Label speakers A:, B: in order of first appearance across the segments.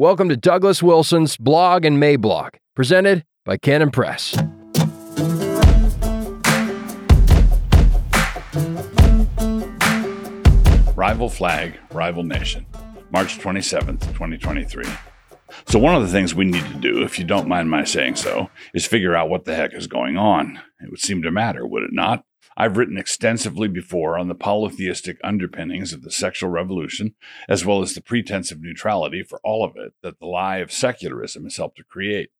A: Welcome to Douglas Wilson's Blog and Mablog, presented by Canon Press.
B: Rival Flag, Rival Nation, March 27th, 2023. So, one of the things we need to do, if you don't mind my saying so, is figure out what the heck is going on. It would seem to matter, would it not? I've written extensively before on the polytheistic underpinnings of the sexual revolution, as well as the pretense of neutrality for all of it that the lie of secularism has helped to create.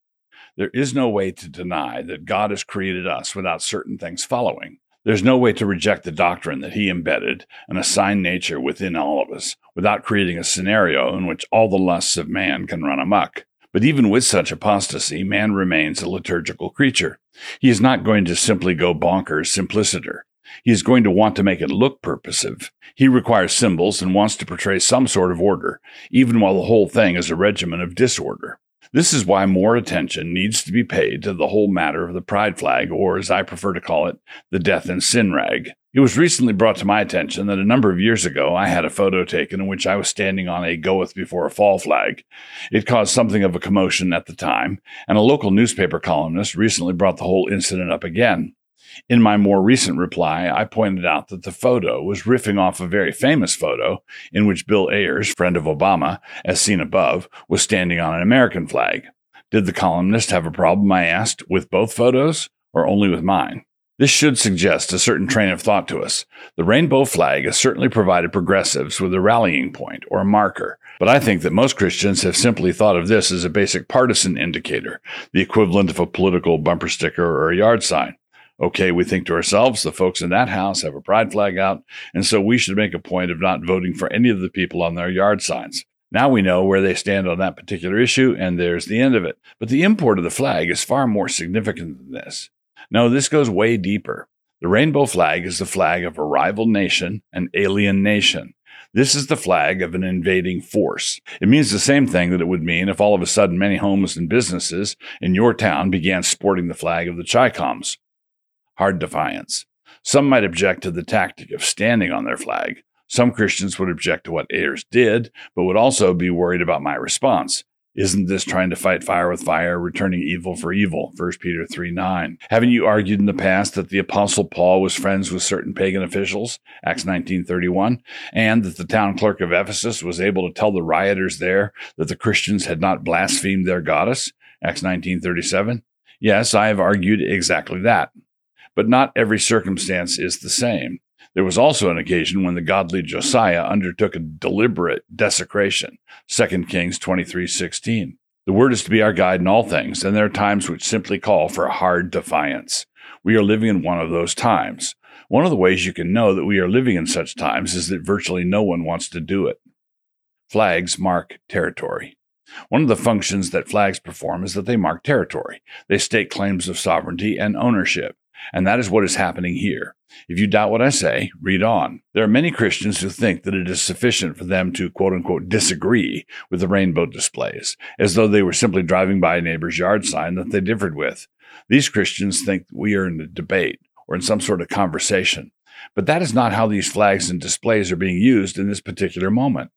B: There is no way to deny that God has created us without certain things following. There's no way to reject the doctrine that he embedded an assigned nature within all of us without creating a scenario in which all the lusts of man can run amok. But even with such apostasy, man remains a liturgical creature. He is not going to simply go bonkers simpliciter. He is going to want to make it look purposive. He requires symbols and wants to portray some sort of order, even while the whole thing is a regimen of disorder. This is why more attention needs to be paid to the whole matter of the pride flag, or as I prefer to call it, the death and sin rag. It was recently brought to my attention that a number of years ago I had a photo taken in which I was standing on a goeth before a fall flag. It caused something of a commotion at the time, and a local newspaper columnist recently brought the whole incident up again. In my more recent reply, I pointed out that the photo was riffing off a very famous photo in which Bill Ayers, friend of Obama, as seen above, was standing on an American flag. Did the columnist have a problem, I asked, with both photos or only with mine? This should suggest a certain train of thought to us. The rainbow flag has certainly provided progressives with a rallying point or a marker, but I think that most Christians have simply thought of this as a basic partisan indicator, the equivalent of a political bumper sticker or a yard sign. Okay, we think to ourselves, the folks in that house have a pride flag out, and so we should make a point of not voting for any of the people on their yard signs. Now we know where they stand on that particular issue, and there's the end of it. But the import of the flag is far more significant than this. No, this goes way deeper. The rainbow flag is the flag of a rival nation, an alien nation. This is the flag of an invading force. It means the same thing that it would mean if all of a sudden many homes and businesses in your town began sporting the flag of the Chicoms hard defiance. Some might object to the tactic of standing on their flag. Some Christians would object to what Ayers did, but would also be worried about my response. Isn't this trying to fight fire with fire, returning evil for evil? 1 Peter 3 9. Haven't you argued in the past that the Apostle Paul was friends with certain pagan officials? Acts 19.31. And that the town clerk of Ephesus was able to tell the rioters there that the Christians had not blasphemed their goddess? Acts 19.37. Yes, I have argued exactly that but not every circumstance is the same. There was also an occasion when the godly Josiah undertook a deliberate desecration. 2 Kings 23:16. The word is to be our guide in all things, and there are times which simply call for a hard defiance. We are living in one of those times. One of the ways you can know that we are living in such times is that virtually no one wants to do it. Flags mark territory. One of the functions that flags perform is that they mark territory. They state claims of sovereignty and ownership. And that is what is happening here. If you doubt what I say, read on. There are many Christians who think that it is sufficient for them to quote unquote disagree with the rainbow displays, as though they were simply driving by a neighbor's yard sign that they differed with. These Christians think we are in a debate or in some sort of conversation. But that is not how these flags and displays are being used in this particular moment.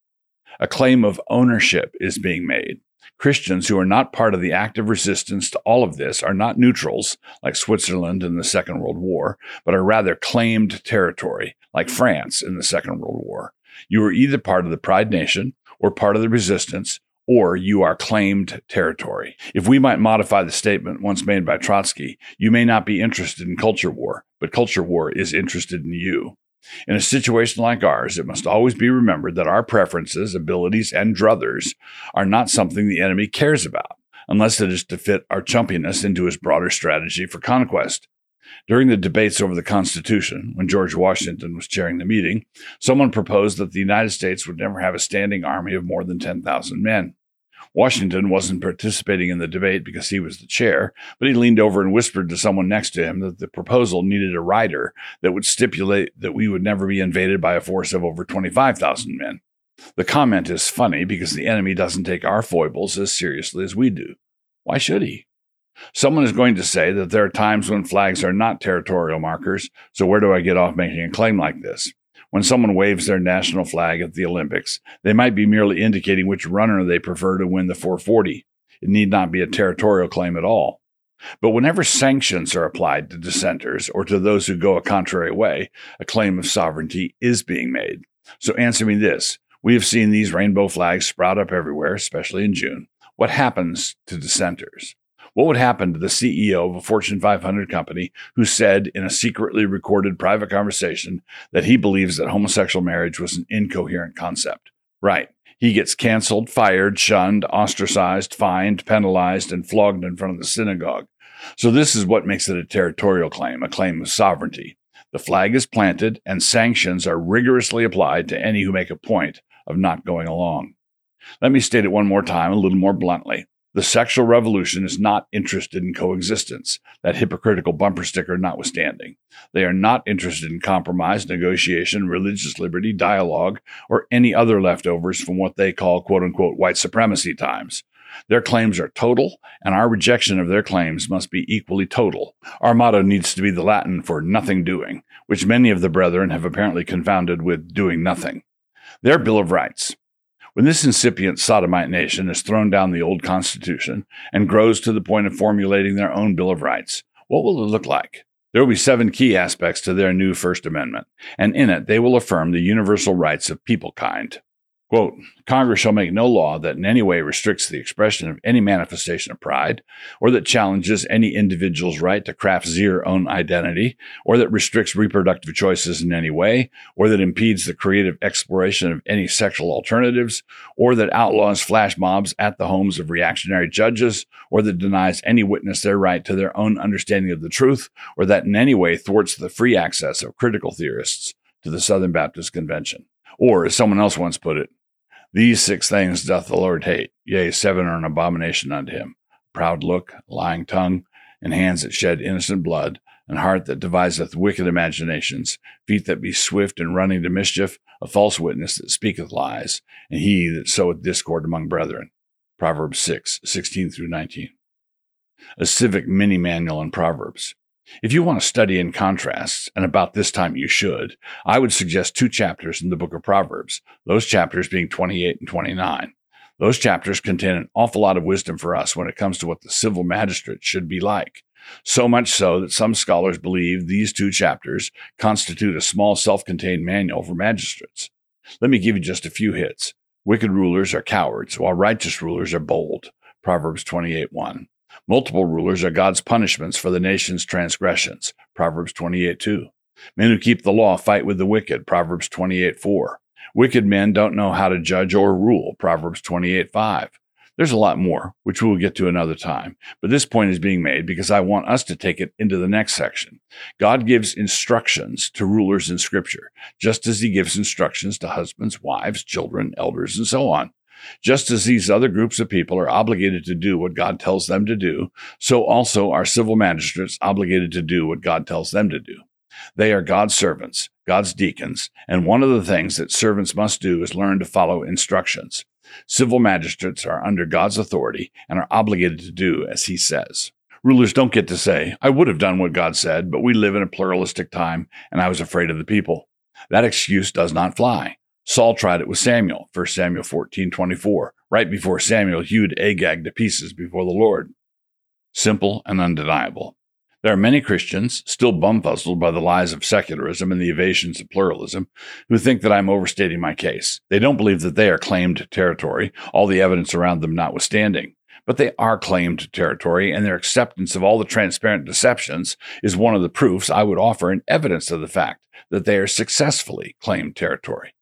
B: A claim of ownership is being made. Christians who are not part of the active resistance to all of this are not neutrals, like Switzerland in the Second World War, but are rather claimed territory, like France in the Second World War. You are either part of the Pride Nation or part of the resistance, or you are claimed territory. If we might modify the statement once made by Trotsky, you may not be interested in culture war, but culture war is interested in you. In a situation like ours, it must always be remembered that our preferences, abilities, and druthers are not something the enemy cares about, unless it is to fit our chumpiness into his broader strategy for conquest. During the debates over the Constitution, when George Washington was chairing the meeting, someone proposed that the United States would never have a standing army of more than 10,000 men. Washington wasn't participating in the debate because he was the chair, but he leaned over and whispered to someone next to him that the proposal needed a rider that would stipulate that we would never be invaded by a force of over 25,000 men. The comment is funny because the enemy doesn't take our foibles as seriously as we do. Why should he? Someone is going to say that there are times when flags are not territorial markers, so where do I get off making a claim like this? When someone waves their national flag at the Olympics, they might be merely indicating which runner they prefer to win the 440. It need not be a territorial claim at all. But whenever sanctions are applied to dissenters or to those who go a contrary way, a claim of sovereignty is being made. So answer me this. We have seen these rainbow flags sprout up everywhere, especially in June. What happens to dissenters? What would happen to the CEO of a Fortune 500 company who said in a secretly recorded private conversation that he believes that homosexual marriage was an incoherent concept? Right. He gets canceled, fired, shunned, ostracized, fined, penalized, and flogged in front of the synagogue. So, this is what makes it a territorial claim, a claim of sovereignty. The flag is planted, and sanctions are rigorously applied to any who make a point of not going along. Let me state it one more time, a little more bluntly. The sexual revolution is not interested in coexistence, that hypocritical bumper sticker notwithstanding. They are not interested in compromise, negotiation, religious liberty, dialogue, or any other leftovers from what they call quote unquote white supremacy times. Their claims are total, and our rejection of their claims must be equally total. Our motto needs to be the Latin for nothing doing, which many of the brethren have apparently confounded with doing nothing. Their Bill of Rights, when this incipient sodomite nation has thrown down the old Constitution and grows to the point of formulating their own Bill of Rights, what will it look like? There will be seven key aspects to their new First Amendment, and in it they will affirm the universal rights of people kind. Quote, Congress shall make no law that in any way restricts the expression of any manifestation of pride, or that challenges any individual's right to craft their own identity, or that restricts reproductive choices in any way, or that impedes the creative exploration of any sexual alternatives, or that outlaws flash mobs at the homes of reactionary judges, or that denies any witness their right to their own understanding of the truth, or that in any way thwarts the free access of critical theorists to the Southern Baptist Convention. Or, as someone else once put it, these six things doth the Lord hate. Yea, seven are an abomination unto him proud look, lying tongue, and hands that shed innocent blood, and heart that deviseth wicked imaginations, feet that be swift in running to mischief, a false witness that speaketh lies, and he that soweth discord among brethren. Proverbs 6, 16 through 19. A civic mini manual in Proverbs. If you want to study in contrasts, and about this time you should, I would suggest two chapters in the book of Proverbs, those chapters being 28 and 29. Those chapters contain an awful lot of wisdom for us when it comes to what the civil magistrate should be like. So much so that some scholars believe these two chapters constitute a small self contained manual for magistrates. Let me give you just a few hits. Wicked rulers are cowards, while righteous rulers are bold. Proverbs 28 1. Multiple rulers are God's punishments for the nation's transgressions. Proverbs 28 2. Men who keep the law fight with the wicked. Proverbs 28 4. Wicked men don't know how to judge or rule. Proverbs 28 5. There's a lot more, which we will get to another time, but this point is being made because I want us to take it into the next section. God gives instructions to rulers in Scripture, just as He gives instructions to husbands, wives, children, elders, and so on. Just as these other groups of people are obligated to do what God tells them to do, so also are civil magistrates obligated to do what God tells them to do. They are God's servants, God's deacons, and one of the things that servants must do is learn to follow instructions. Civil magistrates are under God's authority and are obligated to do as he says. Rulers don't get to say, I would have done what God said, but we live in a pluralistic time and I was afraid of the people. That excuse does not fly. Saul tried it with Samuel, 1 Samuel 14 24, right before Samuel hewed Agag to pieces before the Lord. Simple and undeniable. There are many Christians, still bumfuzzled by the lies of secularism and the evasions of pluralism, who think that I'm overstating my case. They don't believe that they are claimed territory, all the evidence around them notwithstanding. But they are claimed territory, and their acceptance of all the transparent deceptions is one of the proofs I would offer in evidence of the fact that they are successfully claimed territory.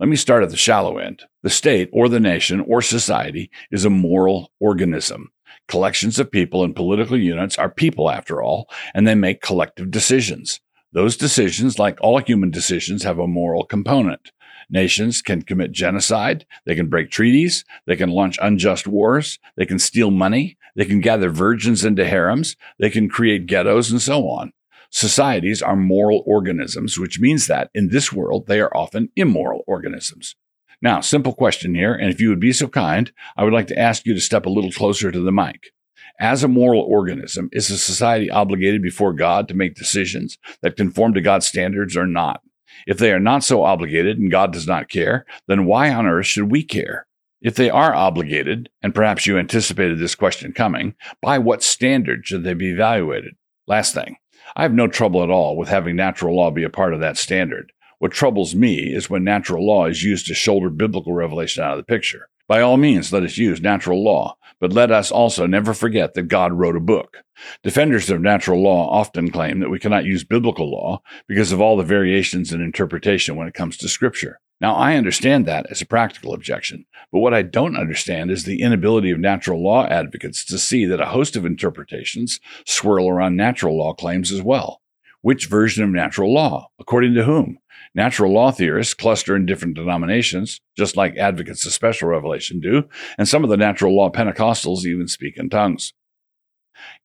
B: Let me start at the shallow end. The state or the nation or society is a moral organism. Collections of people and political units are people, after all, and they make collective decisions. Those decisions, like all human decisions, have a moral component. Nations can commit genocide, they can break treaties, they can launch unjust wars, they can steal money, they can gather virgins into harems, they can create ghettos, and so on. Societies are moral organisms, which means that in this world, they are often immoral organisms. Now, simple question here, and if you would be so kind, I would like to ask you to step a little closer to the mic. As a moral organism, is a society obligated before God to make decisions that conform to God's standards or not? If they are not so obligated and God does not care, then why on earth should we care? If they are obligated, and perhaps you anticipated this question coming, by what standard should they be evaluated? Last thing, I have no trouble at all with having natural law be a part of that standard. What troubles me is when natural law is used to shoulder biblical revelation out of the picture. By all means, let us use natural law, but let us also never forget that God wrote a book. Defenders of natural law often claim that we cannot use biblical law because of all the variations in interpretation when it comes to Scripture. Now, I understand that as a practical objection, but what I don't understand is the inability of natural law advocates to see that a host of interpretations swirl around natural law claims as well. Which version of natural law? According to whom? Natural law theorists cluster in different denominations, just like advocates of special revelation do, and some of the natural law Pentecostals even speak in tongues.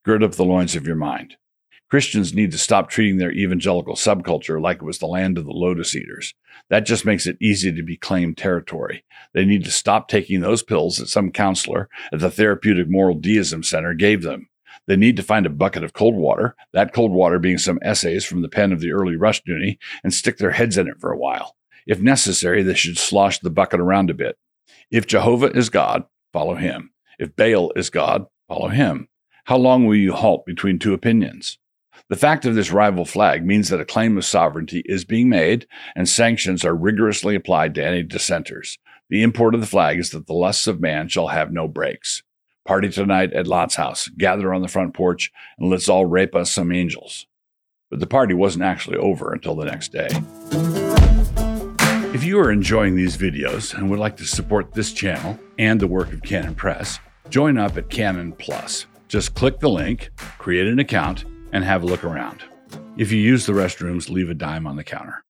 B: Gird up the loins of your mind. Christians need to stop treating their evangelical subculture like it was the land of the lotus eaters. That just makes it easy to be claimed territory. They need to stop taking those pills that some counselor at the Therapeutic Moral Deism Center gave them. They need to find a bucket of cold water, that cold water being some essays from the pen of the early Rushdoony, and stick their heads in it for a while. If necessary, they should slosh the bucket around a bit. If Jehovah is God, follow him. If Baal is God, follow him. How long will you halt between two opinions? The fact of this rival flag means that a claim of sovereignty is being made and sanctions are rigorously applied to any dissenters. The import of the flag is that the lusts of man shall have no brakes. Party tonight at Lot's house. Gather on the front porch and let's all rape us some angels. But the party wasn't actually over until the next day. If you are enjoying these videos and would like to support this channel and the work of Canon Press, join up at Canon Plus. Just click the link, create an account, and have a look around. If you use the restrooms, leave a dime on the counter.